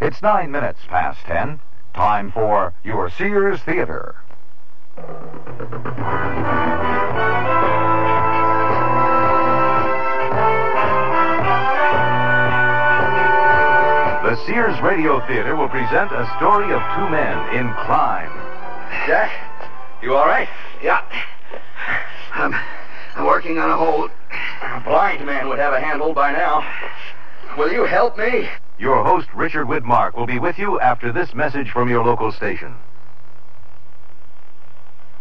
It's nine minutes past ten. Time for your Sears Theater. The Sears Radio Theater will present a story of two men in crime. Jack, you all right? Yeah. I'm, I'm working on a hold. A blind man would have a handle by now. Will you help me? Your host, Richard Widmark, will be with you after this message from your local station.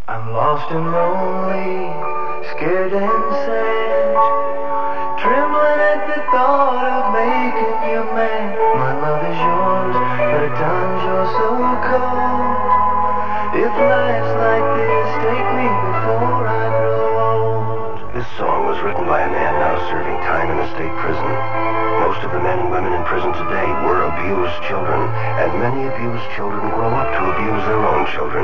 I'm lost and lonely, scared and sad, trembling at the thought of making you mad. My love is yours, but at times you're so cold. If life's like this, take me before I grow old. This song was written by a man now serving time in a state prison. Most of the men and women in prison today were abused children, and many abused children grow up to abuse their own children.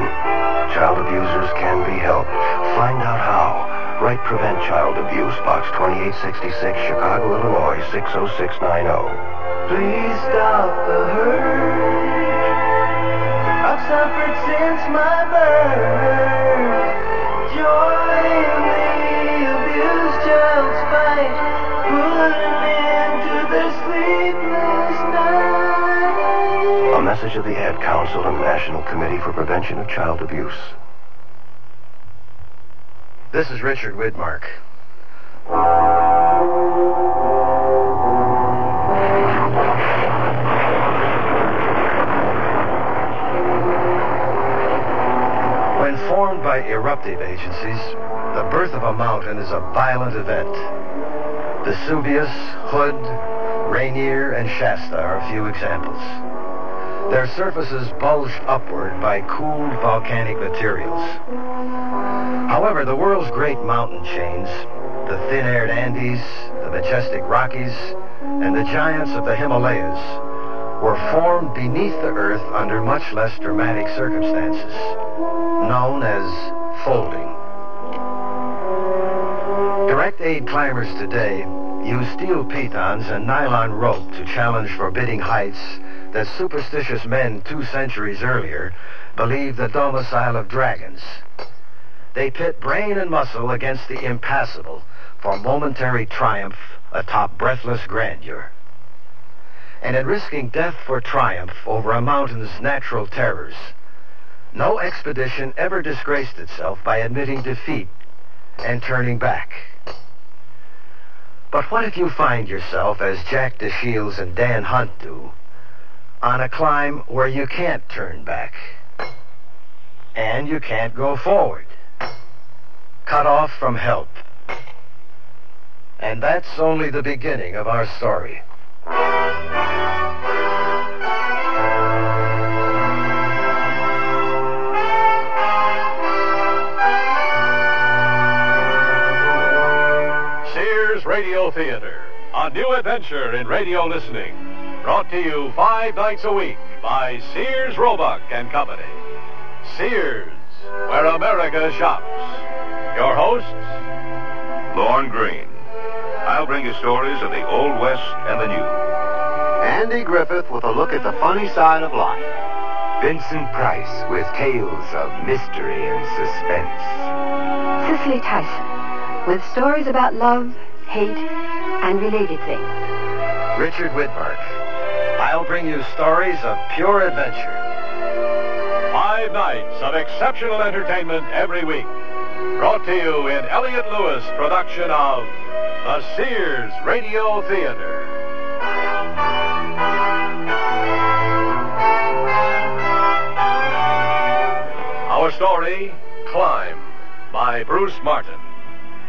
Child abusers can be helped. Find out how. Write Prevent Child Abuse, Box 2866, Chicago, Illinois, 60690. Please stop the hurt. I've suffered since my birth. Of the Ad Council and National Committee for Prevention of Child Abuse. This is Richard Widmark. When formed by eruptive agencies, the birth of a mountain is a violent event. Vesuvius, Hood, Rainier, and Shasta are a few examples. Their surfaces bulged upward by cooled volcanic materials. However, the world's great mountain chains, the thin-aired Andes, the majestic Rockies, and the giants of the Himalayas, were formed beneath the earth under much less dramatic circumstances, known as folding. Direct aid climbers today use steel pitons and nylon rope to challenge forbidding heights that superstitious men two centuries earlier believed the domicile of dragons. They pit brain and muscle against the impassable for momentary triumph atop breathless grandeur. And in risking death for triumph over a mountain's natural terrors, no expedition ever disgraced itself by admitting defeat and turning back. But what if you find yourself, as Jack DeShields and Dan Hunt do, on a climb where you can't turn back and you can't go forward, cut off from help? And that's only the beginning of our story. Sears Radio Theater, a new adventure in radio listening. Brought to you five nights a week by Sears Roebuck and Company. Sears, where America shops. Your hosts, Lorne Greene. I'll bring you stories of the Old West and the New. Andy Griffith with a look at the funny side of life. Vincent Price with tales of mystery and suspense. Cicely Tyson with stories about love, hate, and related things. Richard Widmark. Bring you stories of pure adventure. five nights of exceptional entertainment every week. Brought to you in Elliot Lewis production of the Sears Radio Theater. Our story, Climb, by Bruce Martin.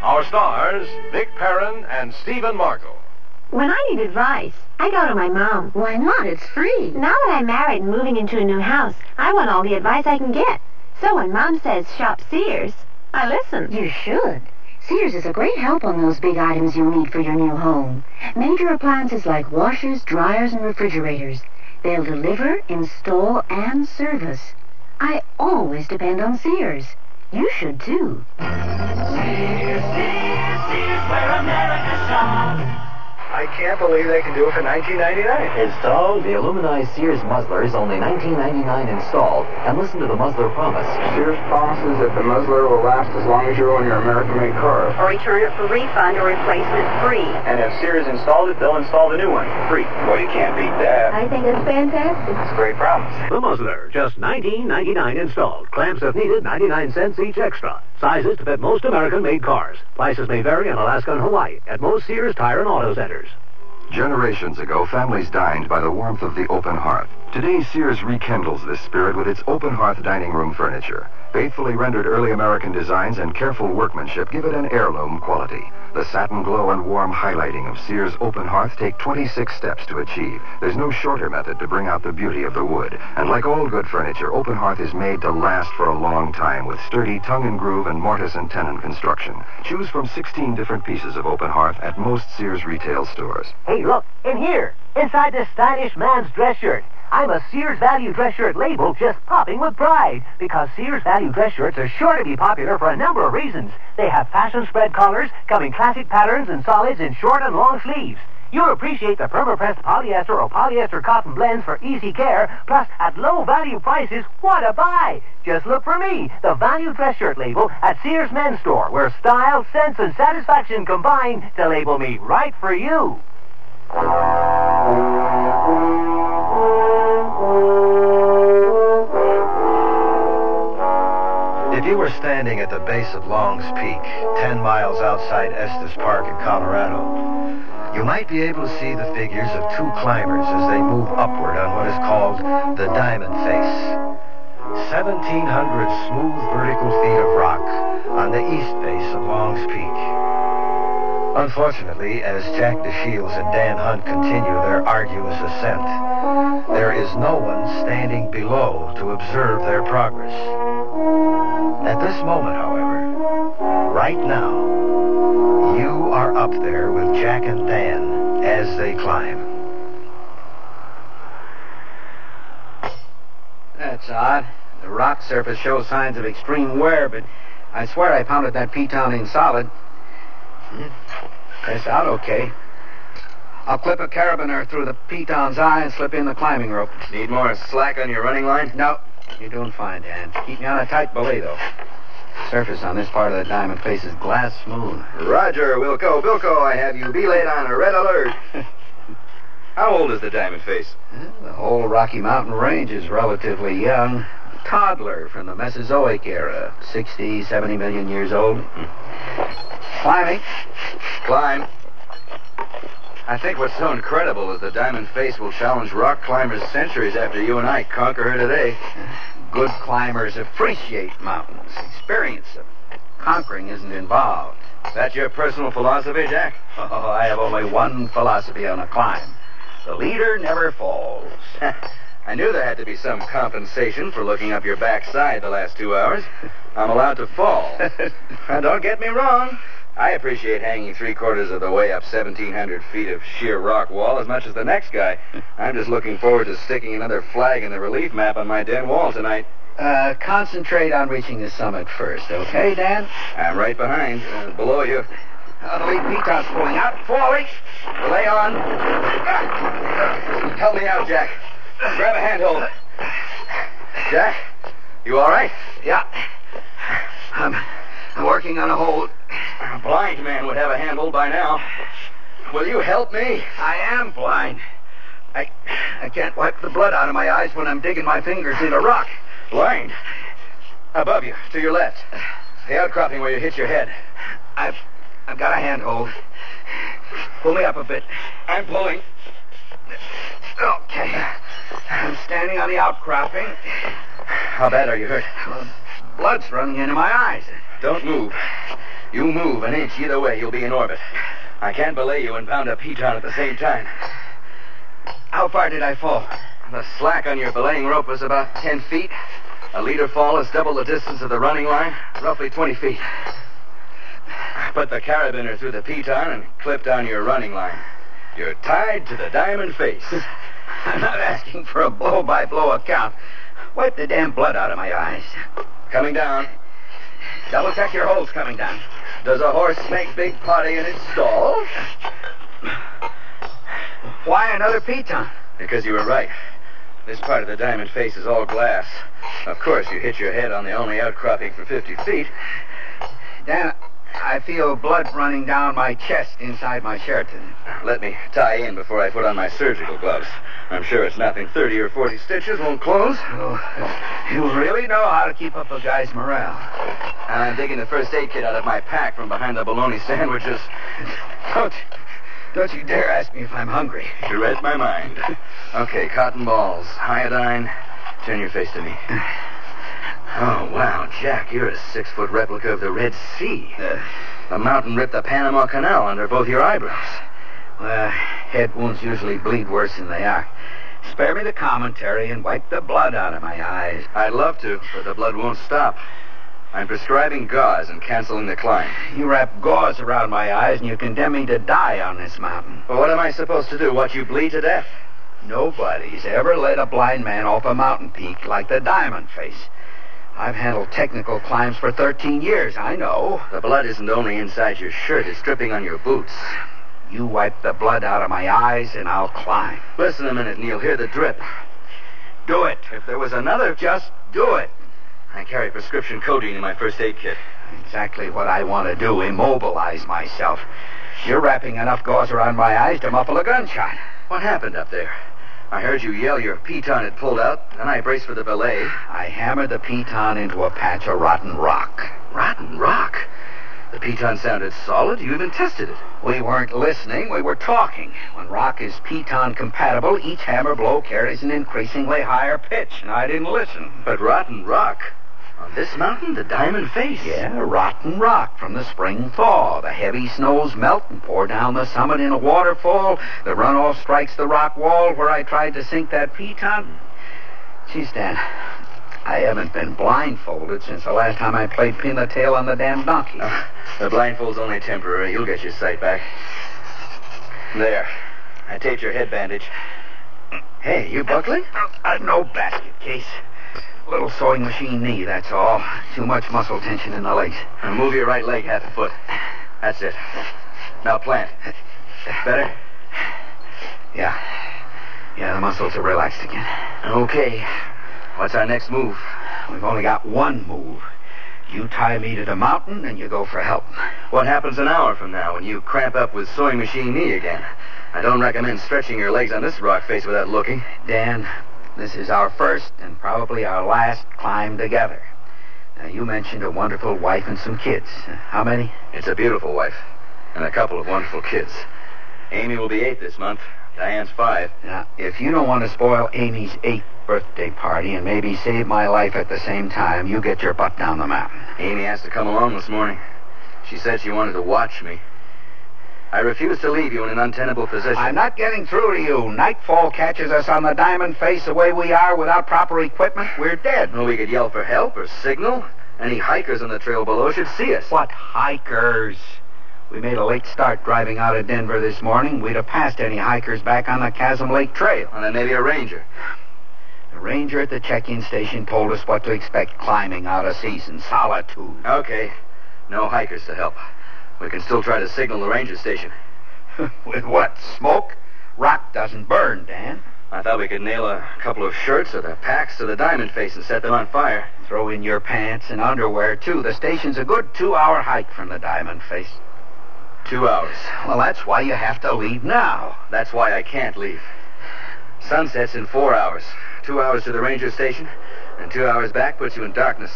Our stars, Vic Perrin and Stephen Marco. When I need advice, I go to my mom. Why not? It's free. Now that I'm married and moving into a new house, I want all the advice I can get. So when mom says shop Sears, I listen. You should. Sears is a great help on those big items you'll need for your new home. Major appliances like washers, dryers, and refrigerators. They'll deliver, install, and service. I always depend on Sears. You should too. Sears, Sears, Sears, where America shops. I I can't believe they can do it for 19.99. Installed? The Aluminized Sears muzzler is only 19.99 installed. And listen to the muzzler promise. Sears promises that the muzzler will last as long as you own your American-made car. Or return it for refund or replacement free. And if Sears installed it, they'll install the new one free. Well, you can't beat that. I think it's fantastic. It's a great promise. The muzzler, just 19.99 installed. Clamps if needed, 99 cents each extra. Sizes to fit most American-made cars. Prices may vary in Alaska and Hawaii at most Sears Tire and Auto Centers. Generations ago, families dined by the warmth of the open hearth. Today, Sears rekindles this spirit with its open hearth dining room furniture. Faithfully rendered early American designs and careful workmanship give it an heirloom quality. The satin glow and warm highlighting of Sears Open Hearth take 26 steps to achieve. There's no shorter method to bring out the beauty of the wood. And like all good furniture, Open Hearth is made to last for a long time with sturdy tongue and groove and mortise and tenon construction. Choose from 16 different pieces of Open Hearth at most Sears retail stores. Hey, look, in here, inside this stylish man's dress shirt. I'm a Sears Value dress shirt label just popping with pride because Sears Value dress shirts are sure to be popular for a number of reasons. They have fashion spread colors, coming classic patterns and solids in short and long sleeves. You'll appreciate the perma-pressed polyester or polyester cotton blends for easy care, plus at low value prices, what a buy! Just look for me, the Value Dress Shirt label at Sears Men's Store, where style, sense, and satisfaction combine to label me right for you. If you were standing at the base of Long's Peak, 10 miles outside Estes Park in Colorado, you might be able to see the figures of two climbers as they move upward on what is called the Diamond Face. 1,700 smooth vertical feet of rock on the east base of Long's Peak. Unfortunately, as Jack DeShields and Dan Hunt continue their arduous ascent, there is no one standing below to observe their progress. At this moment, however, right now, you are up there with Jack and Dan as they climb. That's odd. The rock surface shows signs of extreme wear, but I swear I pounded that piton in solid. Hmm. Press out okay. I'll clip a carabiner through the piton's eye and slip in the climbing rope. Need more slack on your running line? No. You're doing fine, Dan. Keep me on a tight belay, though. Surface on this part of the diamond face is glass smooth. Roger, Wilco. Wilco, I have you belayed on a red alert. How old is the diamond face? The whole Rocky Mountain range is relatively young. A toddler from the Mesozoic era. 60, 70 million years old. Mm-hmm. Climbing. Climb. I think what's so incredible is the diamond face will challenge rock climbers centuries after you and I conquer her today. Good climbers appreciate mountains, experience them. Conquering isn't involved. That's your personal philosophy, Jack? Oh, I have only one philosophy on a climb. The leader never falls. I knew there had to be some compensation for looking up your backside the last two hours. I'm allowed to fall. and don't get me wrong. I appreciate hanging three quarters of the way up 1,700 feet of sheer rock wall as much as the next guy. I'm just looking forward to sticking another flag in the relief map on my den wall tonight. Uh, concentrate on reaching the summit first, okay, Dan? I'm right behind, uh, below you. Uh, the lead piton's pulling out, falling. Lay on. Uh, help me out, Jack. Grab a handhold. Jack, you all right? Yeah. I'm, I'm working on a hold. A blind man would have a handle by now. Will you help me? I am blind. I I can't wipe the blood out of my eyes when I'm digging my fingers in a rock. Blind? Above you, to your left. The outcropping where you hit your head. I've I've got a handhold. Pull me up a bit. I'm pulling. Okay. I'm standing on the outcropping. How bad are you hurt? Well, blood's running into my eyes. Don't move. You move an inch either way, you'll be in orbit. I can't belay you and pound a piton at the same time. How far did I fall? The slack on your belaying rope was about 10 feet. A leader fall is double the distance of the running line, roughly 20 feet. Put the carabiner through the piton and clip down your running line. You're tied to the diamond face. I'm not asking for a blow-by-blow account. Wipe the damn blood out of my eyes. Coming down. Double check your holes coming down. Does a horse make big potty in its stall? Why another piton? Because you were right. This part of the diamond face is all glass. Of course, you hit your head on the only outcropping for 50 feet. Dan, I feel blood running down my chest inside my shirt. Let me tie in before I put on my surgical gloves. I'm sure it's nothing. 30 or 40 stitches won't close. Oh, you really know how to keep up a guy's morale. And I'm digging the first aid kit out of my pack from behind the bologna sandwiches. Don't, don't you dare ask me if I'm hungry. You read my mind. Okay, cotton balls, iodine. Turn your face to me. Oh, wow, Jack, you're a six-foot replica of the Red Sea. Uh, the mountain ripped the Panama Canal under both your eyebrows. Well, head wounds usually bleed worse than they are. Spare me the commentary and wipe the blood out of my eyes. I'd love to, but the blood won't stop. I'm prescribing gauze and canceling the climb. You wrap gauze around my eyes and you condemn me to die on this mountain. Well, what am I supposed to do? Watch you bleed to death? Nobody's ever led a blind man off a mountain peak like the Diamond Face. I've handled technical climbs for 13 years, I know. The blood isn't only inside your shirt, it's dripping on your boots. You wipe the blood out of my eyes and I'll climb. Listen a minute, Neil. Hear the drip. Do it. If there was another, Just do it. I carry prescription codeine in my first aid kit. Exactly what I want to do, immobilize myself. You're wrapping enough gauze around my eyes to muffle a gunshot. What happened up there? I heard you yell your piton had pulled out, and I braced for the belay. I hammered the piton into a patch of rotten rock. Rotten rock? The piton sounded solid. You even tested it. We weren't listening, we were talking. When rock is piton compatible, each hammer blow carries an increasingly higher pitch, and I didn't listen. But rotten rock? On this mountain, the diamond face? Yeah, rotten rock from the spring thaw. The heavy snows melt and pour down the summit in a waterfall. The runoff strikes the rock wall where I tried to sink that piton. Geez, Dan, I haven't been blindfolded since the last time I played pin the tail on the damn donkey. Uh, the blindfold's only temporary. You'll get your sight back. There. I taped your head bandage. Hey, you buckling? Uh, no basket case. Little sewing machine knee, that's all. Too much muscle tension in the legs. Now move your right leg half a foot. That's it. Now plant. Better? Yeah. Yeah, the muscles are relaxed again. Okay. What's our next move? We've only got one move. You tie me to the mountain and you go for help. What happens an hour from now when you cramp up with sewing machine knee again? I don't recommend stretching your legs on this rock face without looking. Dan, this is our first and probably our last climb together. Now, you mentioned a wonderful wife and some kids. How many? It's a beautiful wife and a couple of wonderful kids. Amy will be eight this month. Diane's five. Now, if you don't want to spoil Amy's eighth birthday party and maybe save my life at the same time, you get your butt down the mountain. Amy asked to come along this morning. She said she wanted to watch me. I refuse to leave you in an untenable position. I'm not getting through to you. Nightfall catches us on the diamond face the way we are without proper equipment. We're dead. Well, we could yell for help or signal. Any hikers on the trail below should see us. What hikers? We made a late start driving out of Denver this morning. We'd have passed any hikers back on the Chasm Lake Trail. And then maybe a ranger. The ranger at the check-in station told us what to expect climbing out of season. Solitude. Okay. No hikers to help. We can still try to signal the ranger station. With what? Smoke? Rock doesn't burn, Dan. I thought we could nail a couple of shirts or the packs to the diamond face and set them on fire. Throw in your pants and underwear, too. The station's a good two-hour hike from the diamond face. Two hours. Well, that's why you have to leave now. That's why I can't leave. Sunset's in four hours. Two hours to the ranger station, and two hours back puts you in darkness.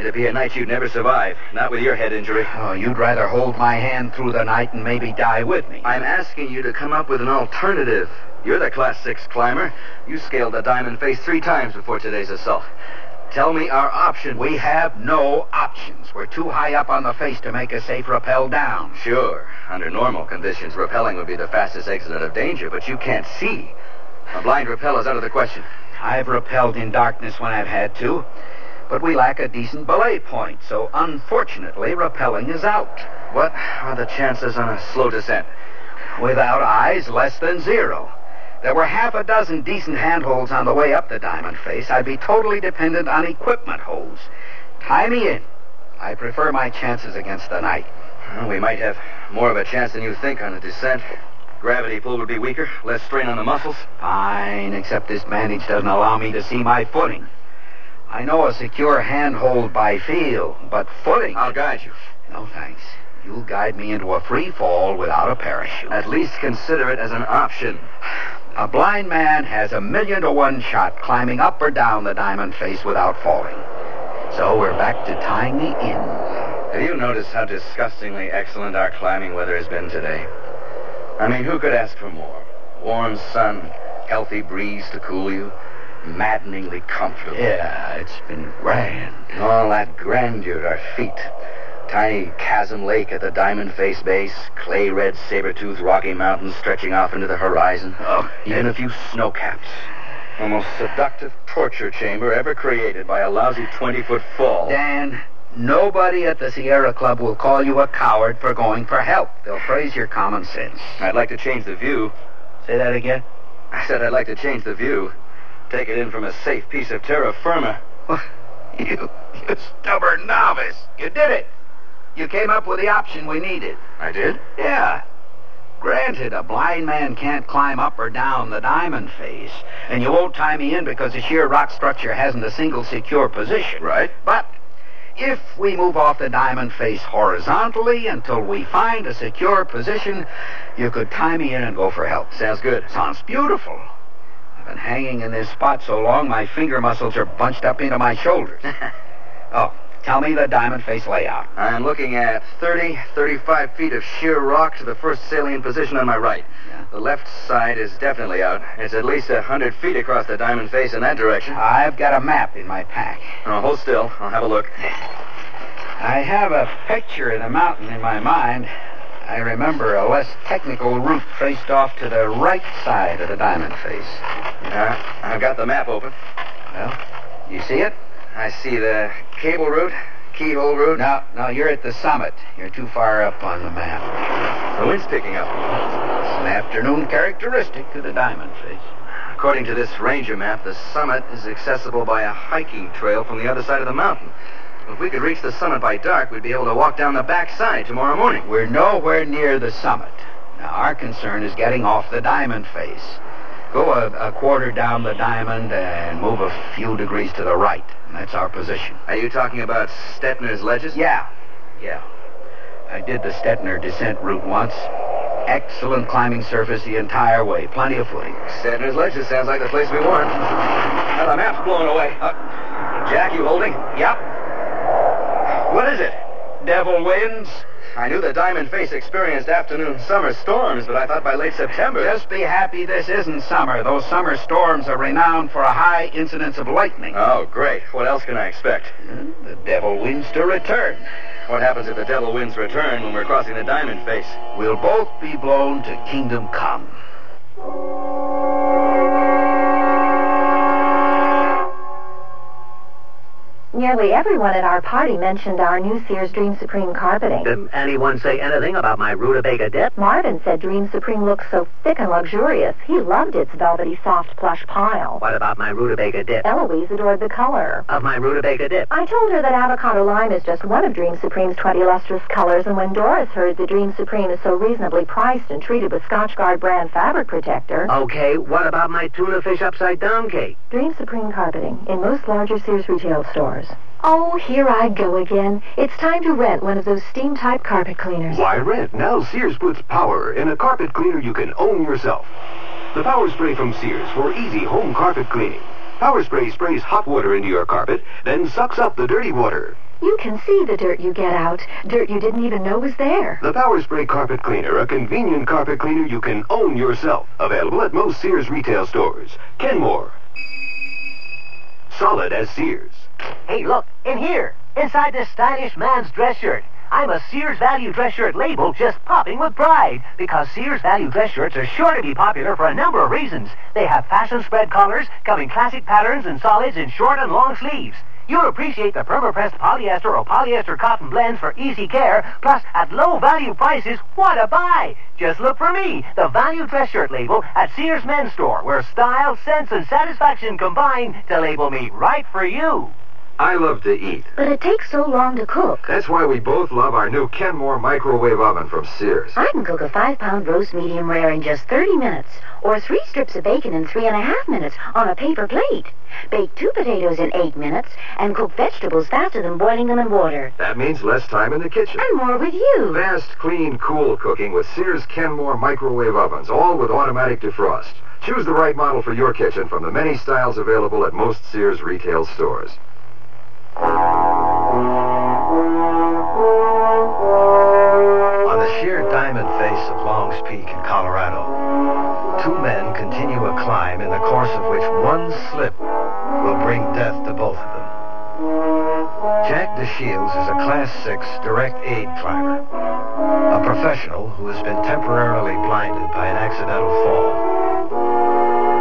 It'd be a night you'd never survive, not with your head injury. Oh, you'd rather hold my hand through the night and maybe die with me. I'm asking you to come up with an alternative. You're the Class 6 climber. You scaled the diamond face three times before today's assault. Tell me our option. We have no options. We're too high up on the face to make a safe rappel down. Sure. Under normal conditions, rappelling would be the fastest exit out of danger, but you can't see. A blind rappel is out of the question. I've rappelled in darkness when I've had to, but we lack a decent belay point, so unfortunately, rappelling is out. What are the chances on a slow descent? Without eyes, less than zero. There were half a dozen decent handholds on the way up the diamond face. I'd be totally dependent on equipment hose. Tie me in. I prefer my chances against the night. Well, we might have more of a chance than you think on a descent. Gravity pull would be weaker, less strain on the muscles. Fine, except this bandage doesn't allow me to see my footing. I know a secure handhold by feel, but footing. I'll guide you. No thanks. You'll guide me into a free fall without a parachute. At least consider it as an option. A blind man has a million to one shot climbing up or down the diamond face without falling. So we're back to tying me in. Have you noticed how disgustingly excellent our climbing weather has been today? I mean, who could ask for more? Warm sun, healthy breeze to cool you, maddeningly comfortable. Yeah, it's been grand. All that grandeur at our feet. Tiny chasm lake at the Diamond Face base, clay red saber-tooth Rocky Mountains stretching off into the horizon. Oh, Even a few snow caps. The most seductive torture chamber ever created by a lousy 20-foot fall. Dan, nobody at the Sierra Club will call you a coward for going for help. They'll praise your common sense. I'd like to change the view. Say that again? I said I'd like to change the view. Take it in from a safe piece of terra firma. You, you stubborn novice. You did it. You came up with the option we needed. I did? Yeah. Granted, a blind man can't climb up or down the diamond face, and you won't tie me in because the sheer rock structure hasn't a single secure position. Right. But if we move off the diamond face horizontally until we find a secure position, you could tie me in and go for help. Sounds good. Sounds beautiful. Been hanging in this spot so long my finger muscles are bunched up into my shoulders. oh, tell me the diamond face layout. I'm looking at 30, 35 feet of sheer rock to the first salient position on my right. Yeah. The left side is definitely out. It's at least a hundred feet across the diamond face in that direction. I've got a map in my pack. Oh, hold still. I'll have a look. I have a picture of the mountain in my mind. I remember a less technical route traced off to the right side of the diamond face. Yeah, I've got the map open. Well, you see it? I see the cable route, keyhole route. No, no, you're at the summit. You're too far up on the map. The wind's picking up. It's an afternoon characteristic to the diamond face. According to this ranger map, the summit is accessible by a hiking trail from the other side of the mountain. If we could reach the summit by dark, we'd be able to walk down the back side tomorrow morning. We're nowhere near the summit. Now, our concern is getting off the diamond face. Go a, a quarter down the diamond and move a few degrees to the right. And that's our position. Are you talking about Stettner's ledges? Yeah, yeah. I did the Stettner descent route once. Excellent climbing surface the entire way. Plenty of footing. Stettner's ledges sounds like the place we want. Now the map's blowing away. Uh, Jack, you holding? Yep. What is it? Devil winds. I knew the Diamond Face experienced afternoon summer storms, but I thought by late September. Just be happy this isn't summer. Those summer storms are renowned for a high incidence of lightning. Oh, great. What else can I expect? Hmm? The devil winds to return. What happens if the devil winds return when we're crossing the Diamond Face? We'll both be blown to kingdom come. Nearly everyone at our party mentioned our new Sears Dream Supreme carpeting. Did anyone say anything about my rutabaga dip? Marvin said Dream Supreme looks so thick and luxurious. He loved its velvety, soft plush pile. What about my rutabaga dip? Eloise adored the color. Of my rutabaga dip? I told her that avocado lime is just one of Dream Supreme's 20 lustrous colors, and when Doris heard that Dream Supreme is so reasonably priced and treated with Scotchgard brand fabric protector... Okay, what about my tuna fish upside down cake? Dream Supreme carpeting in most larger Sears retail stores. Oh, here I go again. It's time to rent one of those steam-type carpet cleaners. Why rent? Now Sears puts power in a carpet cleaner you can own yourself. The Power Spray from Sears for easy home carpet cleaning. Power Spray sprays hot water into your carpet, then sucks up the dirty water. You can see the dirt you get out. Dirt you didn't even know was there. The Power Spray Carpet Cleaner, a convenient carpet cleaner you can own yourself. Available at most Sears retail stores. Kenmore. Solid as Sears. Hey, look, in here, inside this stylish man's dress shirt. I'm a Sears Value dress shirt label just popping with pride because Sears Value dress shirts are sure to be popular for a number of reasons. They have fashion spread collars, coming classic patterns and solids in short and long sleeves. You'll appreciate the perma-pressed polyester or polyester cotton blends for easy care, plus at low value prices, what a buy! Just look for me, the Value Dress Shirt label at Sears Men's Store, where style, sense, and satisfaction combine to label me right for you. I love to eat. But it takes so long to cook. That's why we both love our new Kenmore microwave oven from Sears. I can cook a five-pound roast medium rare in just 30 minutes, or three strips of bacon in three and a half minutes on a paper plate. Bake two potatoes in eight minutes, and cook vegetables faster than boiling them in water. That means less time in the kitchen. And more with you. Fast, clean, cool cooking with Sears Kenmore microwave ovens, all with automatic defrost. Choose the right model for your kitchen from the many styles available at most Sears retail stores. On the sheer diamond face of Long's Peak in Colorado, two men continue a climb in the course of which one slip will bring death to both of them. Jack DeShields is a Class 6 direct aid climber, a professional who has been temporarily blinded by an accidental fall.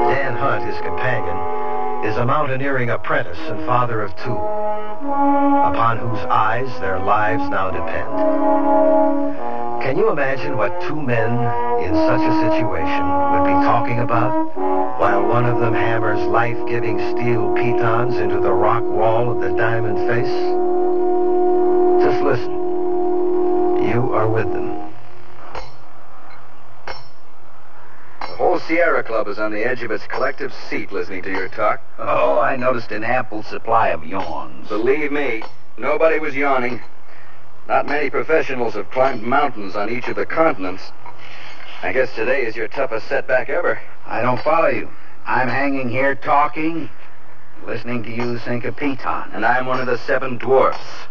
Dan Hunt, his companion, is a mountaineering apprentice and father of two, upon whose eyes their lives now depend. Can you imagine what two men in such a situation would be talking about while one of them hammers life-giving steel pitons into the rock wall of the diamond face? Just listen. You are with them. Whole Sierra Club is on the edge of its collective seat listening to your talk. Oh, I noticed an ample supply of yawns. Believe me, nobody was yawning. Not many professionals have climbed mountains on each of the continents. I guess today is your toughest setback ever. I don't follow you. I'm hanging here talking, listening to you sink a piton. And I'm one of the seven dwarfs.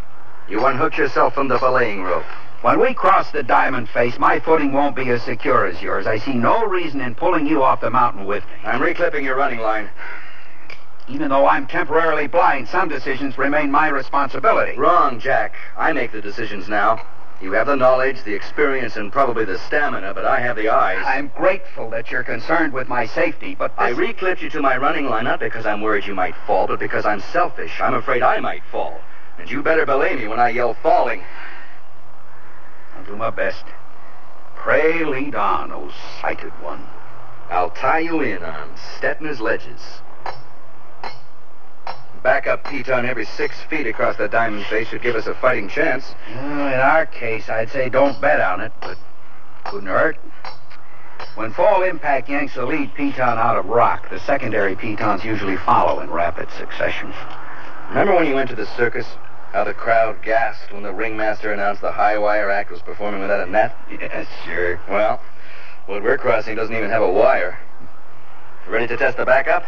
You unhooked yourself from the belaying rope. When we cross the diamond face, my footing won't be as secure as yours. I see no reason in pulling you off the mountain with me. I'm reclipping your running line. Even though I'm temporarily blind, some decisions remain my responsibility. Wrong, Jack. I make the decisions now. You have the knowledge, the experience, and probably the stamina, but I have the eyes. I'm grateful that you're concerned with my safety, but this... I reclipped you to my running line not because I'm worried you might fall, but because I'm selfish. I'm afraid I might fall. And you better belay me when I yell falling. Do my best. Pray lead on, O sighted one. I'll tie you in on Stettner's ledges. Backup piton every six feet across the diamond face should give us a fighting chance. In our case, I'd say don't bet on it, but couldn't hurt. When fall impact yanks the lead piton out of rock, the secondary pitons usually follow in rapid succession. Remember when you went to the circus? How the crowd gasped when the ringmaster announced the high wire act was performing without a net? Yes, sure. Well, what we're crossing doesn't even have a wire. Ready to test the backup?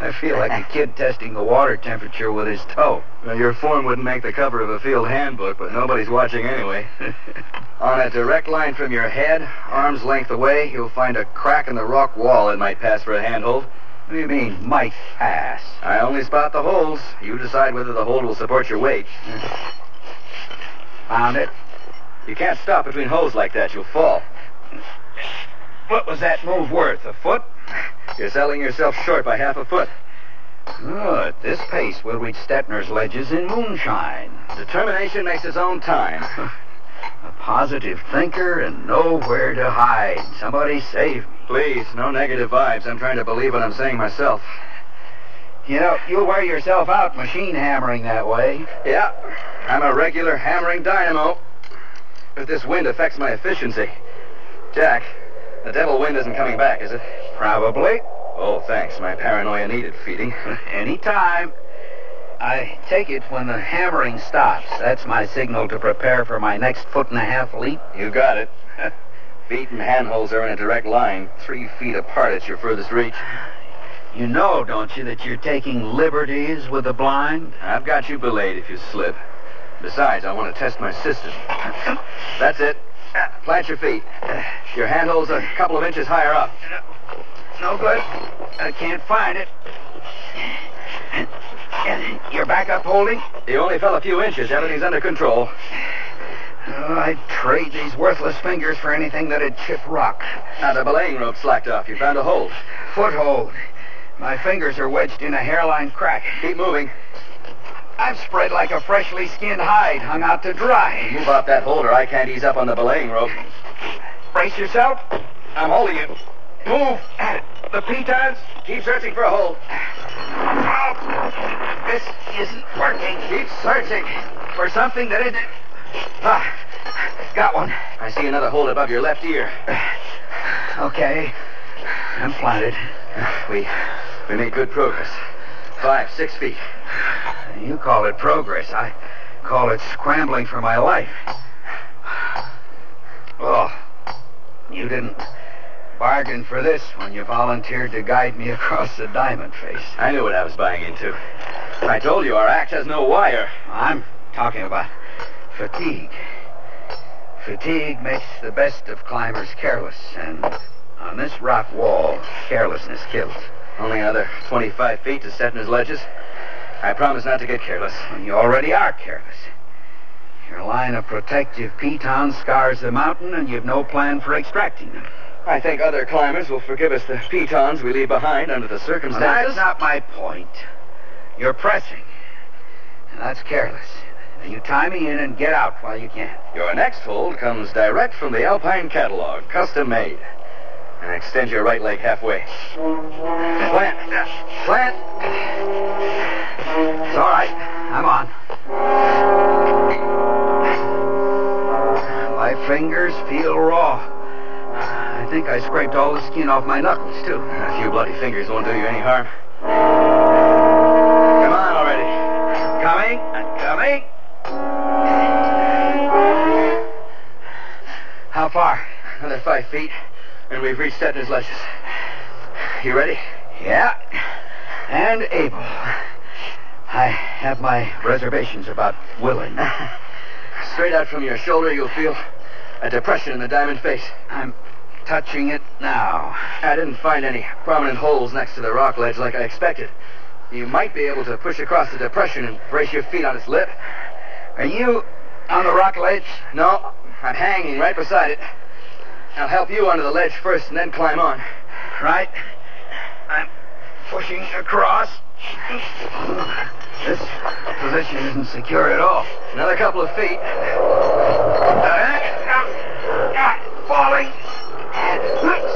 I feel like a kid testing the water temperature with his toe. Well, your form wouldn't make the cover of a field handbook, but nobody's watching anyway. On a direct line from your head, arm's length away, you'll find a crack in the rock wall that might pass for a handhold. What do you mean, might pass? I only spot the holes. You decide whether the hold will support your weight. Found it. You can't stop between holes like that. You'll fall. What was that move worth? A foot? You're selling yourself short by half a foot. Oh, at this pace, we'll reach Stettner's ledges in moonshine. Determination makes its own time. A positive thinker and nowhere to hide. Somebody save me. Please, no negative vibes. I'm trying to believe what I'm saying myself. You know, you'll wear yourself out machine hammering that way. Yeah, I'm a regular hammering dynamo. But this wind affects my efficiency. Jack, the devil wind isn't coming back, is it? Probably. Oh, thanks. My paranoia needed feeding. Any time. I take it when the hammering stops. That's my signal to prepare for my next foot and a half leap. You got it. Feet and handholds are in a direct line, three feet apart at your furthest reach. You know, don't you, that you're taking liberties with the blind? I've got you belayed if you slip. Besides, I want to test my system. That's it. Plant your feet. Your handholds a couple of inches higher up. No good. I can't find it. You're back up holding? You only fell a few inches. Everything's under control. Oh, I'd trade these worthless fingers for anything that'd chip rock. Now, the belaying rope slacked off. You found a hold. Foothold. My fingers are wedged in a hairline crack. Keep moving. I'm spread like a freshly skinned hide, hung out to dry. Move off that hold or I can't ease up on the belaying rope. Brace yourself. I'm holding you. Move. The pitons. Keep searching for a hold. This isn't working. Keep searching for something that isn't. Ah, got one. I see another hole above your left ear. Okay. I'm planted. We we made good progress. Five, six feet. You call it progress. I call it scrambling for my life. Oh, you didn't bargain for this when you volunteered to guide me across the diamond face. I knew what I was buying into. I told you our axe has no wire. I'm talking about fatigue. Fatigue makes the best of climbers careless, and on this rock wall, carelessness kills. Only another 25 feet to Stettner's ledges. I promise not to get careless. And You already are careless. Your line of protective pitons scars the mountain, and you've no plan for extracting them. I think other climbers will forgive us the pitons we leave behind under the Well, circumstances. that's not my point. You're pressing, and that's careless. You tie me in and get out while you can. Your next hold comes direct from the Alpine catalog, custom made. And extend your right leg halfway. Plant. Plant. It's all right. I'm on. My fingers feel raw. I think I scraped all the skin off my knuckles, too. A few bloody fingers won't do you any harm. Come on already. Coming. Coming. Far? Another five feet, and we've reached Stettner's ledges. You ready? Yeah. And able. I have my reservations about willing. Straight out from your shoulder, you'll feel a depression in the diamond face. I'm touching it now. I didn't find any prominent holes next to the rock ledge like I expected. You might be able to push across the depression and brace your feet on its lip. Are you on the rock ledge? No, I'm hanging right beside it. I'll help you onto the ledge first and then climb on. Right. I'm pushing across. This position isn't secure at all. Another couple of feet. Ah, falling.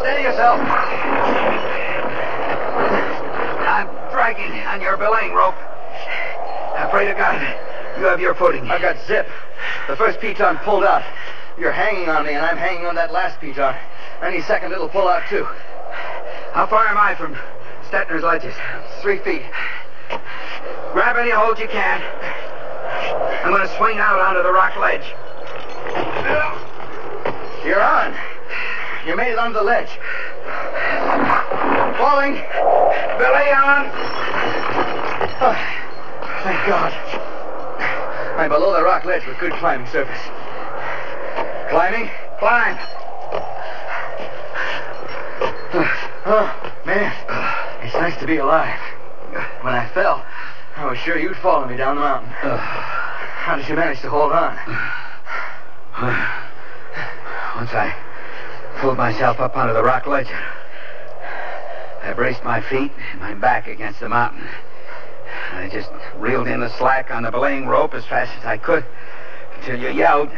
Steady yourself. I'm dragging on your belaying rope. I pray to God you have your footing. I've got zip. The first piton pulled out. You're hanging on me, and I'm hanging on that last piton. Any second it'll pull out too. How far am I from Stettner's ledges? Three feet. Grab any hold you can. I'm going to swing out onto the rock ledge. You're on. You made it onto the ledge. Falling. Belay on. Oh, thank God. I'm below the rock ledge with good climbing surface. Climbing? Climb. Oh, man. It's nice to be alive. When I fell, I was sure you'd follow me down the mountain. How did you manage to hold on? Once I pulled myself up onto the rock ledge, I braced my feet and my back against the mountain. I just reeled in the slack on the belaying rope as fast as I could until you yelled.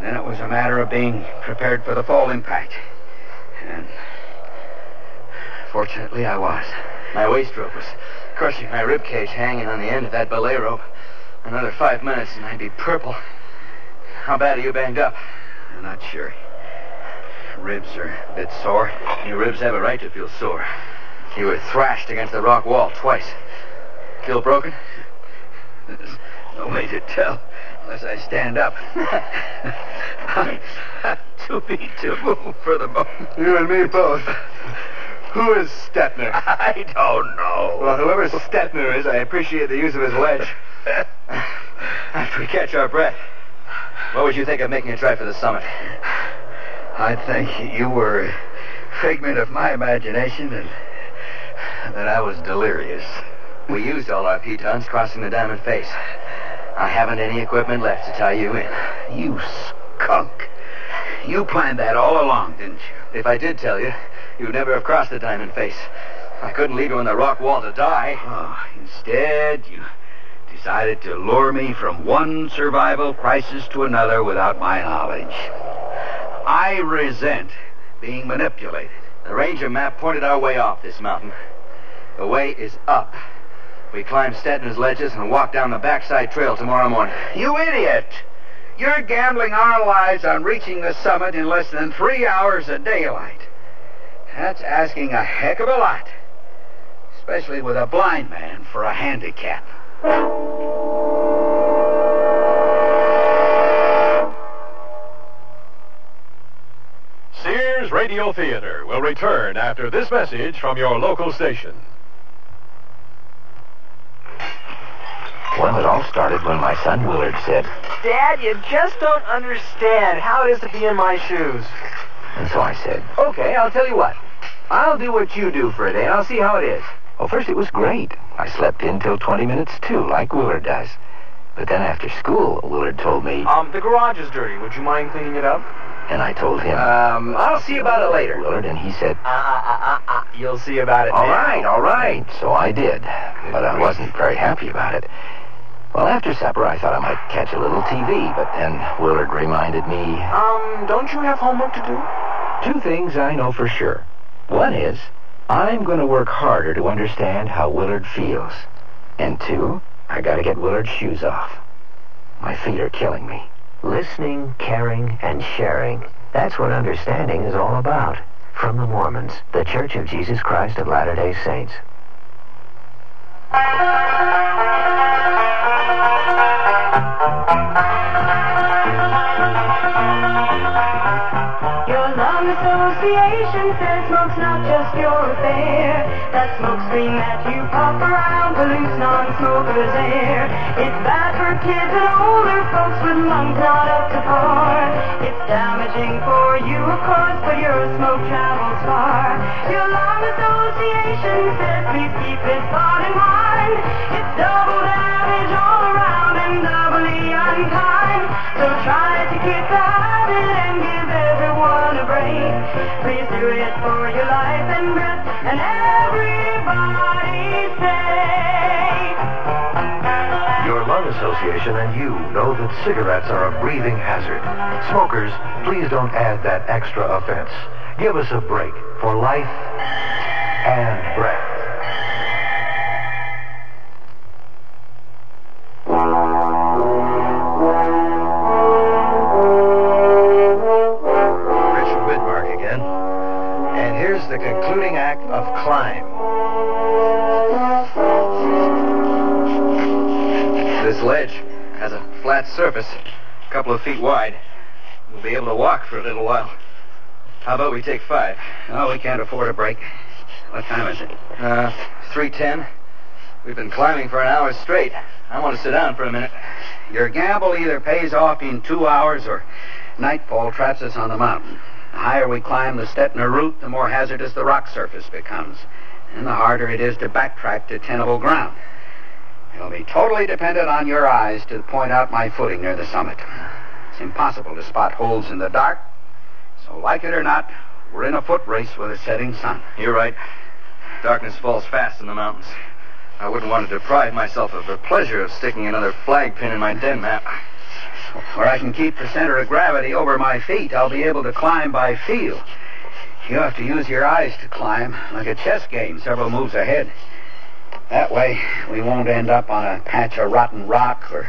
Then it was a matter of being prepared for the fall impact. And fortunately, I was. My waist rope was crushing my rib cage hanging on the end of that belay rope. Another five minutes and I'd be purple. How bad are you banged up? I'm not sure. Ribs are a bit sore. Your ribs have a right to feel sore. You were thrashed against the rock wall twice. Feel broken? There's no way to tell unless I stand up. I'm too weak to move for the moment. You and me both. Who is Stettner? I don't know. Well, whoever Stettner is, I appreciate the use of his ledge. After we catch our breath, what would you think of making a try for the summit? I think you were a figment of my imagination and that I was delirious. We used all our pitons crossing the diamond face. I haven't any equipment left to tie you in. You skunk. You planned that all along, didn't you? If I did tell you, you'd never have crossed the diamond face. I couldn't leave you on the rock wall to die. Oh, instead, you decided to lure me from one survival crisis to another without my knowledge. I resent being manipulated. The ranger map pointed our way off this mountain. The way is up. We climb Stettner's ledges and walk down the backside trail tomorrow morning. You idiot! You're gambling our lives on reaching the summit in less than three hours of daylight. That's asking a heck of a lot. Especially with a blind man for a handicap. Sears Radio Theater will return after this message from your local station. Well, it all started when my son Willard said, Dad, you just don't understand how it is to be in my shoes. and so I said, Okay, I'll tell you what. I'll do what you do for a day, and I'll see how it is. Well, first it was great. I slept in till 20 minutes too, like Willard does. But then after school, Willard told me, Um, the garage is dirty. Would you mind cleaning it up? and I told him, Um, I'll see about it later. Willard, and he said, uh, uh, uh, uh, you'll see about it all now. right, all right. So I did, but I wasn't very happy about it. Well, after supper, I thought I might catch a little TV, but then Willard reminded me, Um, don't you have homework to do? Two things I know for sure. One is, I'm going to work harder to understand how Willard feels. And two, I got to get Willard's shoes off. My feet are killing me. Listening, caring, and sharing. That's what understanding is all about. From the Mormons, the Church of Jesus Christ of Latter-day Saints. Association says smoke's not just your affair. That smoke screen that you puff around pollutes non-smokers' air. It's bad for kids and older folks with lungs not up to par. It's damaging for you, of course, but your smoke travels far. Your lung association says please keep this thought in mind. It's double damage all around and doubly unkind. So try to kick the habit and give everyone a break. Please do it for your life and breath and everybody's sake. Your lung association and you know that cigarettes are a breathing hazard. Smokers, please don't add that extra offense. Give us a break for life and breath. Surface, a couple of feet wide. We'll be able to walk for a little while. How about we take five? Oh, we can't afford a break. What time is it? Uh, 310. We've been climbing for an hour straight. I want to sit down for a minute. Your gamble either pays off in two hours or nightfall traps us on the mountain. The higher we climb the Stettner route, the more hazardous the rock surface becomes, and the harder it is to backtrack to tenable ground. It'll be totally dependent on your eyes to point out my footing near the summit. It's impossible to spot holes in the dark, so like it or not, we're in a foot race with a setting sun. You're right. Darkness falls fast in the mountains. I wouldn't want to deprive myself of the pleasure of sticking another flag pin in my den map. Where I can keep the center of gravity over my feet, I'll be able to climb by feel. You have to use your eyes to climb, like a chess game, several moves ahead. That way, we won't end up on a patch of rotten rock or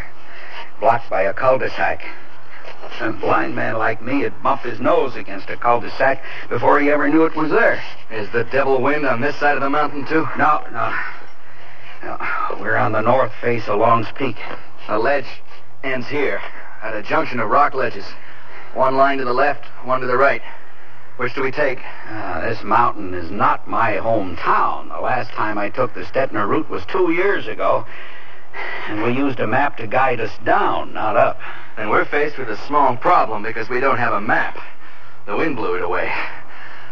blocked by a cul-de-sac. A blind man like me would bump his nose against a cul-de-sac before he ever knew it was there. Is the devil wind on this side of the mountain, too? No, no. no we're on the north face of Long's Peak. The ledge ends here, at a junction of rock ledges. One line to the left, one to the right. Which do we take? Uh, this mountain is not my hometown. The last time I took the Stettner route was two years ago. And we used a map to guide us down, not up. And we're faced with a small problem because we don't have a map. The wind blew it away.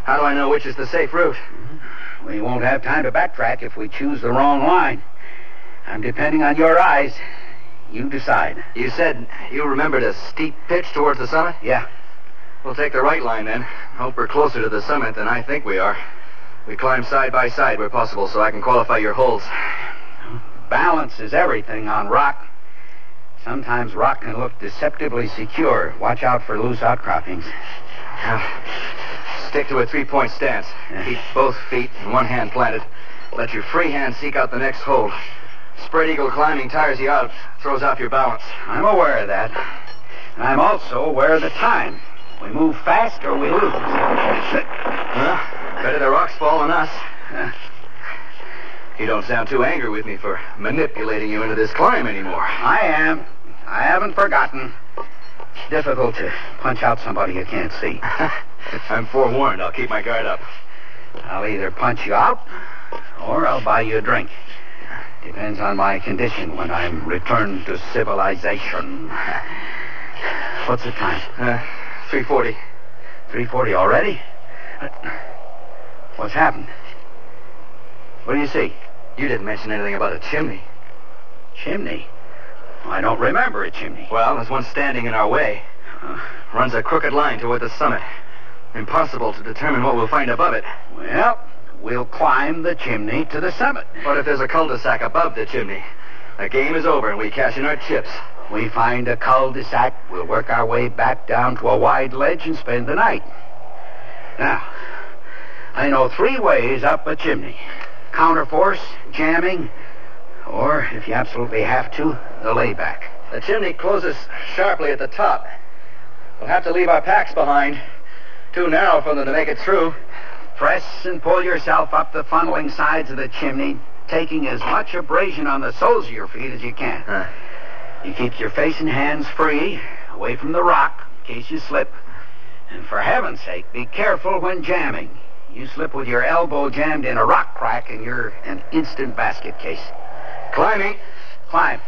How do I know which is the safe route? We won't have time to backtrack if we choose the wrong line. I'm depending on your eyes. You decide. You said you remembered a steep pitch towards the summit? Yeah. We'll take the right line then. Hope we're closer to the summit than I think we are. We climb side by side where possible so I can qualify your holes. Balance is everything on rock. Sometimes rock can look deceptively secure. Watch out for loose outcroppings. Now, stick to a three-point stance. Keep both feet and one hand planted. Let your free hand seek out the next hole. Spread eagle climbing tires you out, throws off your balance. I'm aware of that. And I'm also aware of the time. We move fast or we lose. Huh? Better the rocks fall on us. You don't sound too angry with me for manipulating you into this climb anymore. I am. I haven't forgotten. It's Difficult to punch out somebody you can't see. I'm forewarned. I'll keep my guard up. I'll either punch you out or I'll buy you a drink. Depends on my condition when I'm returned to civilization. What's the time? Uh, 340. 340 already? What's happened? What do you see? You didn't mention anything about a chimney. Chimney? I don't remember a chimney. Well, there's one standing in our way. Uh, runs a crooked line toward the summit. Impossible to determine what we'll find above it. Well, we'll climb the chimney to the summit. What if there's a cul-de-sac above the chimney? The game is over and we cash in our chips. We find a cul-de-sac, we'll work our way back down to a wide ledge and spend the night. Now, I know three ways up a chimney. Counterforce, jamming, or, if you absolutely have to, the layback. The chimney closes sharply at the top. We'll have to leave our packs behind. Too narrow for them to make it through. Press and pull yourself up the funneling sides of the chimney, taking as much abrasion on the soles of your feet as you can. Huh. You keep your face and hands free, away from the rock, in case you slip. And for heaven's sake, be careful when jamming. You slip with your elbow jammed in a rock crack and you're an instant basket case. Climbing. Climb.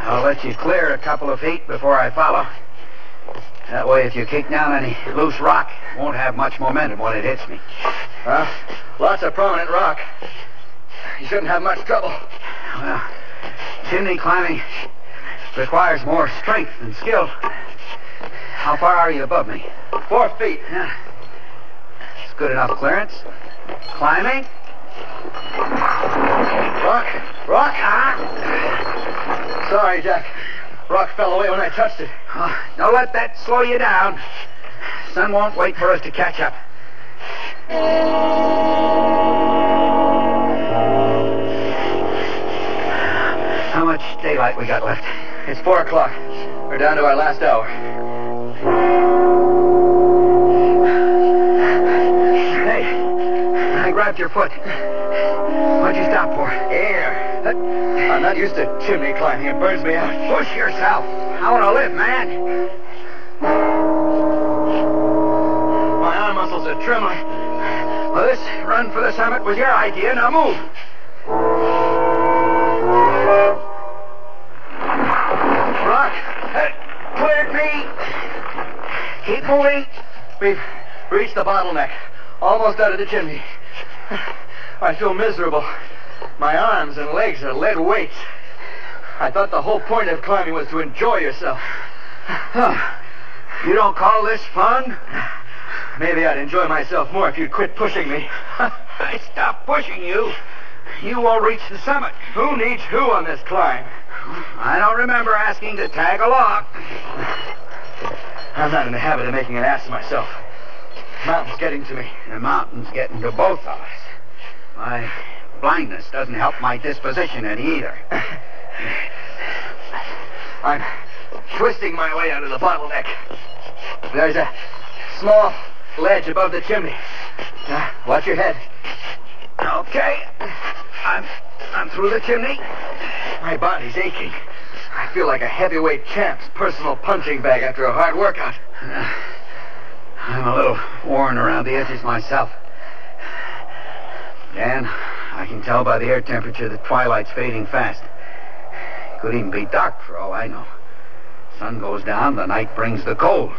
I'll let you clear a couple of feet before I follow. That way, if you kick down any loose rock, it won't have much momentum when it hits me. Well, lots of prominent rock. You shouldn't have much trouble. Well, chimney climbing requires more strength and skill. How far are you above me? Four feet. Yeah. It's good enough clearance. Climbing. Rock. Rock. Ah. Sorry, Jack. Rock fell away when I touched it. Oh, don't let that slow you down. Sun won't wait for us to catch up. Daylight we got left? It's four o'clock. We're down to our last hour. Hey, I grabbed your foot. What'd you stop for? Air. Uh, I'm not used to chimney climbing. It burns me out. Push yourself. I want to live, man. My arm muscles are trembling. Well, this run for the summit was your idea. Now move. Me. Keep moving. We've reached the bottleneck. Almost out of the chimney. I feel miserable. My arms and legs are lead weights. I thought the whole point of climbing was to enjoy yourself. You don't call this fun? Maybe I'd enjoy myself more if you'd quit pushing me. I stopped pushing you. You won't reach the summit. Who needs who on this climb? I don't remember asking to tag along. I'm not in the habit of making an ass of myself. The Mountain's getting to me. The mountain's getting to both of us. My blindness doesn't help my disposition any either. I'm twisting my way out of the bottleneck. There's a small ledge above the chimney. Now, watch your head. Okay. I'm I'm through the chimney. My body's aching. I feel like a heavyweight champ's personal punching bag after a hard workout. Uh, I'm a little worn around the edges myself. Dan, I can tell by the air temperature that twilight's fading fast. Could even be dark for all I know. Sun goes down, the night brings the cold.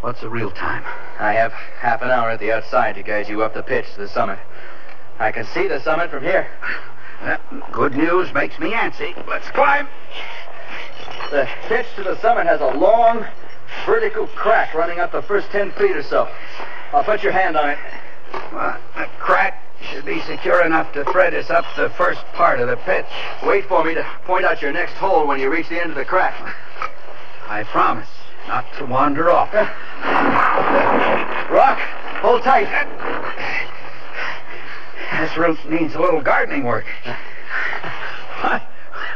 What's the real time? I have half an hour at the outside to guide you up the pitch to the summit. I can see the summit from here. Well, good news makes me antsy. Let's climb. The pitch to the summit has a long, vertical crack running up the first ten feet or so. I'll put your hand on it. Well, a crack should be secure enough to thread us up the first part of the pitch. Wait for me to point out your next hole when you reach the end of the crack. I promise not to wander off. Rock, hold tight. This route needs a little gardening work. My,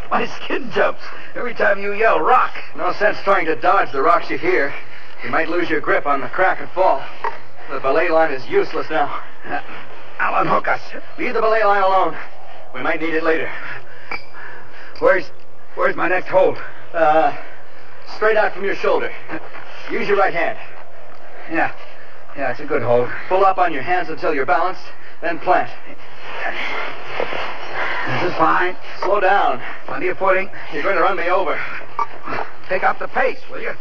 my skin jumps every time you yell rock. No sense trying to dodge the rocks you hear. You might lose your grip on the crack and fall. The belay line is useless now. Uh, I'll unhook us. Leave the belay line alone. We might need it later. Where's where's my next hold? Uh, straight out from your shoulder. Use your right hand. Yeah. Yeah, it's a good hold. Pull up on your hands until you're balanced, then plant. This is fine. Slow down. Plenty of footing. You're going to run me over. Pick up the pace, will you?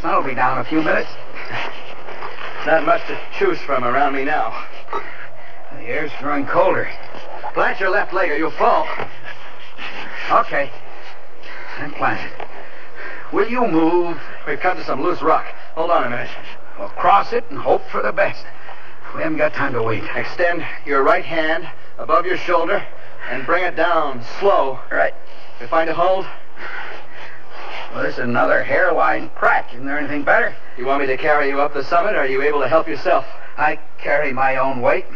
Sun'll be down in a few minutes. Not much to choose from around me now. The air's growing colder. Plant your left leg or you'll fall. Okay. I'm planted. Will you move? We've come to some loose rock. Hold on a minute. We'll cross it and hope for the best. We haven't got time to wait. Extend your right hand above your shoulder and bring it down slow. Right. You find a hold? Well, this is another hairline crack. Isn't there anything better? You want me to carry you up the summit, or are you able to help yourself? I carry my own weight.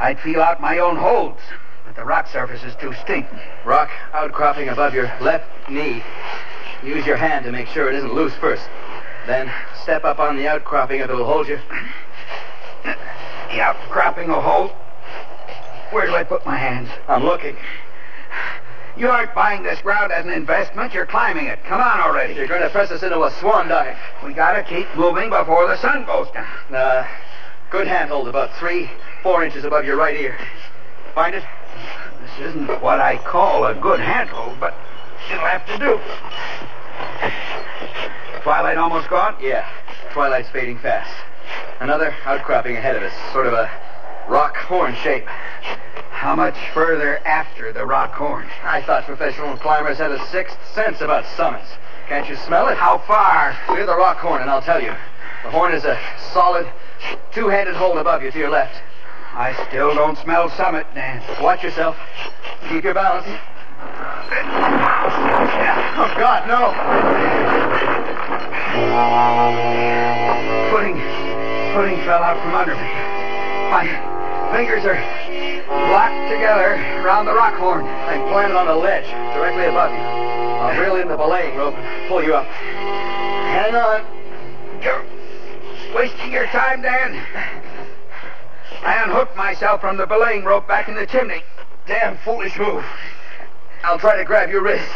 I'd feel out my own holds, but the rock surface is too steep. Rock outcropping above your left knee. Use your hand to make sure it isn't loose first. Then step up on the outcropping if it'll hold you. The outcropping a hold. Where do I put my hands? I'm looking. You aren't buying this ground as an investment. You're climbing it. Come on already. You're going to press us into a swan dive. We gotta keep moving before the sun goes down. Uh, good handhold, about three, four inches above your right ear. Find it? This isn't what I call a good handhold, but it'll have to do. Twilight almost gone? Yeah. Twilight's fading fast. Another outcropping ahead of us, sort of a rock horn shape. How much further after the rock horn? I thought professional climbers had a sixth sense about summits. Can't you smell it? How far? Clear the rock horn and I'll tell you. The horn is a solid, two-handed hold above you to your left. I still don't smell summit, Dan. Watch yourself. Keep your balance. Oh, God, no. Footing, footing fell out from under me. My fingers are locked together around the rock horn. I'm planted on a ledge directly above you. I'll reel in the belaying rope and pull you up. Hang on. You're wasting your time, Dan. I unhooked myself from the belaying rope back in the chimney. Damn foolish move. I'll try to grab your wrist.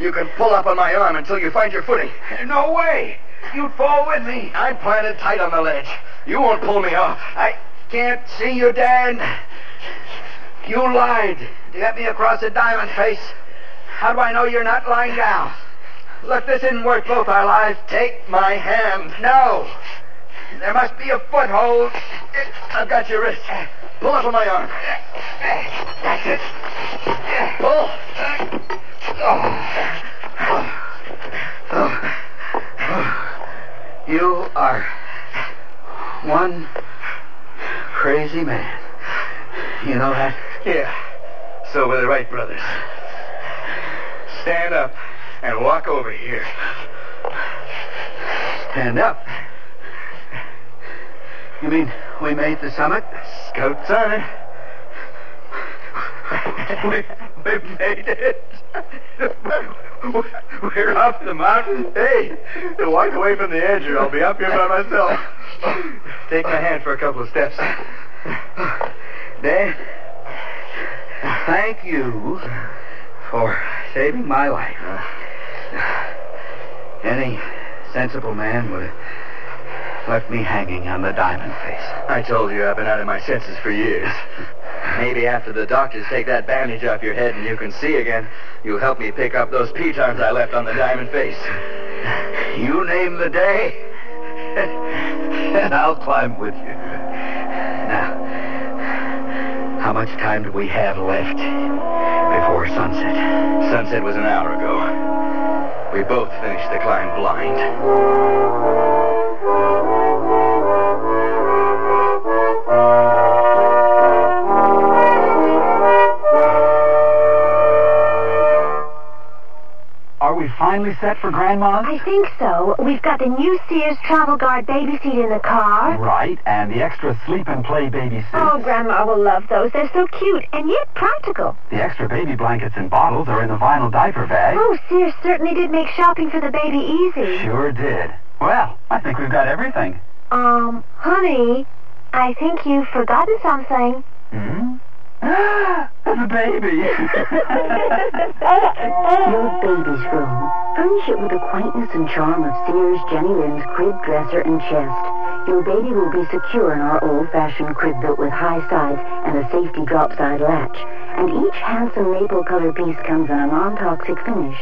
You can pull up on my arm until you find your footing. No way. You'd fall with me. I'm planted tight on the ledge. You won't pull me off. I can't see you, Dan. You lied to get me across the diamond face. How do I know you're not lying down? Look, this isn't worth both our lives. Take my hand. No. There must be a foothold. I've got your wrist. Pull up on my arm. That's it. One crazy man. You know that? Yeah. So were the Wright brothers. Stand up and walk over here. Stand up. You mean we made the summit? Scouts on it. We, made it. We're up the mountain. Hey, walk away from the edge or I'll be up here by myself. Take my hand for a couple of steps. Dan, thank you for saving my life. Any sensible man would have left me hanging on the diamond face. I told you I've been out of my senses for years. Maybe after the doctors take that bandage off your head and you can see again, you'll help me pick up those pitons I left on the diamond face. You name the day, and I'll climb with you. Now, how much time do we have left before sunset? Sunset was an hour ago. We both finished the climb blind. We finally set for Grandma? I think so. We've got the new Sears Travel Guard baby seat in the car. Right, and the extra sleep and play baby suits. Oh, Grandma will love those. They're so cute and yet practical. The extra baby blankets and bottles are in the vinyl diaper bag. Oh, Sears certainly did make shopping for the baby easy. Sure did. Well, I think we've got everything. Um, honey, I think you've forgotten something. Hmm? The baby. Your baby's room. Furnish it with the quaintness and charm of Sears Jenny Lind's crib, dresser, and chest. Your baby will be secure in our old-fashioned crib built with high sides and a safety drop-side latch. And each handsome maple color piece comes in a non-toxic finish.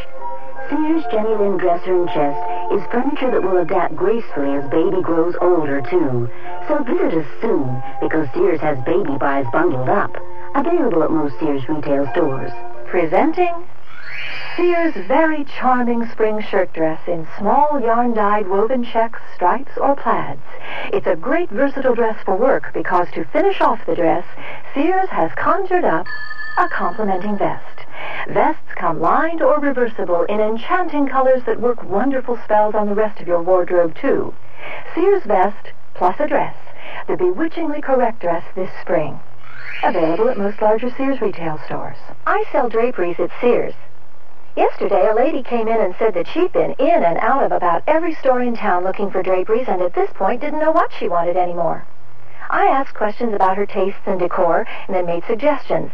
Sears Jenny Lynn dresser and chest is furniture that will adapt gracefully as baby grows older, too. So visit us soon, because Sears has baby buys bundled up. Available at most Sears retail stores. Presenting Sears' very charming spring shirt dress in small yarn-dyed woven checks, stripes, or plaids. It's a great versatile dress for work because to finish off the dress, Sears has conjured up a complementing vest. Vests come lined or reversible in enchanting colors that work wonderful spells on the rest of your wardrobe, too. Sears vest plus a dress, the bewitchingly correct dress this spring. Available at most larger Sears retail stores. I sell draperies at Sears. Yesterday, a lady came in and said that she'd been in and out of about every store in town looking for draperies and at this point didn't know what she wanted anymore. I asked questions about her tastes and decor and then made suggestions.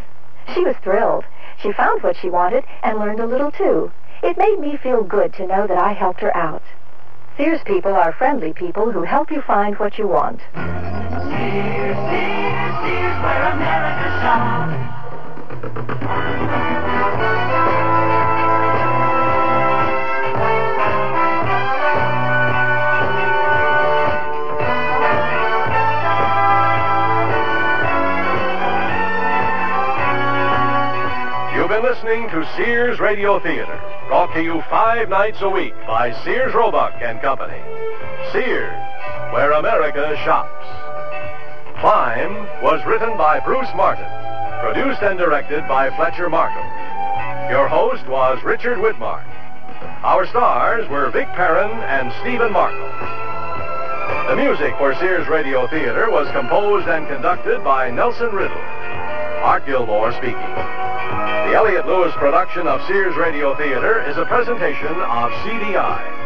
She was thrilled. She found what she wanted and learned a little too. It made me feel good to know that I helped her out. Sears people are friendly people who help you find what you want. Sears, Sears, Sears, where America shops. You've been listening to Sears Radio Theater, brought to you five nights a week by Sears Roebuck and Company. Sears, where America shops. Climb was written by Bruce Martin, produced and directed by Fletcher Markle. Your host was Richard Widmark. Our stars were Vic Perrin and Stephen Markle. The music for Sears Radio Theater was composed and conducted by Nelson Riddle. Art Gilmore speaking. The Elliott Lewis production of Sears Radio Theater is a presentation of CDI.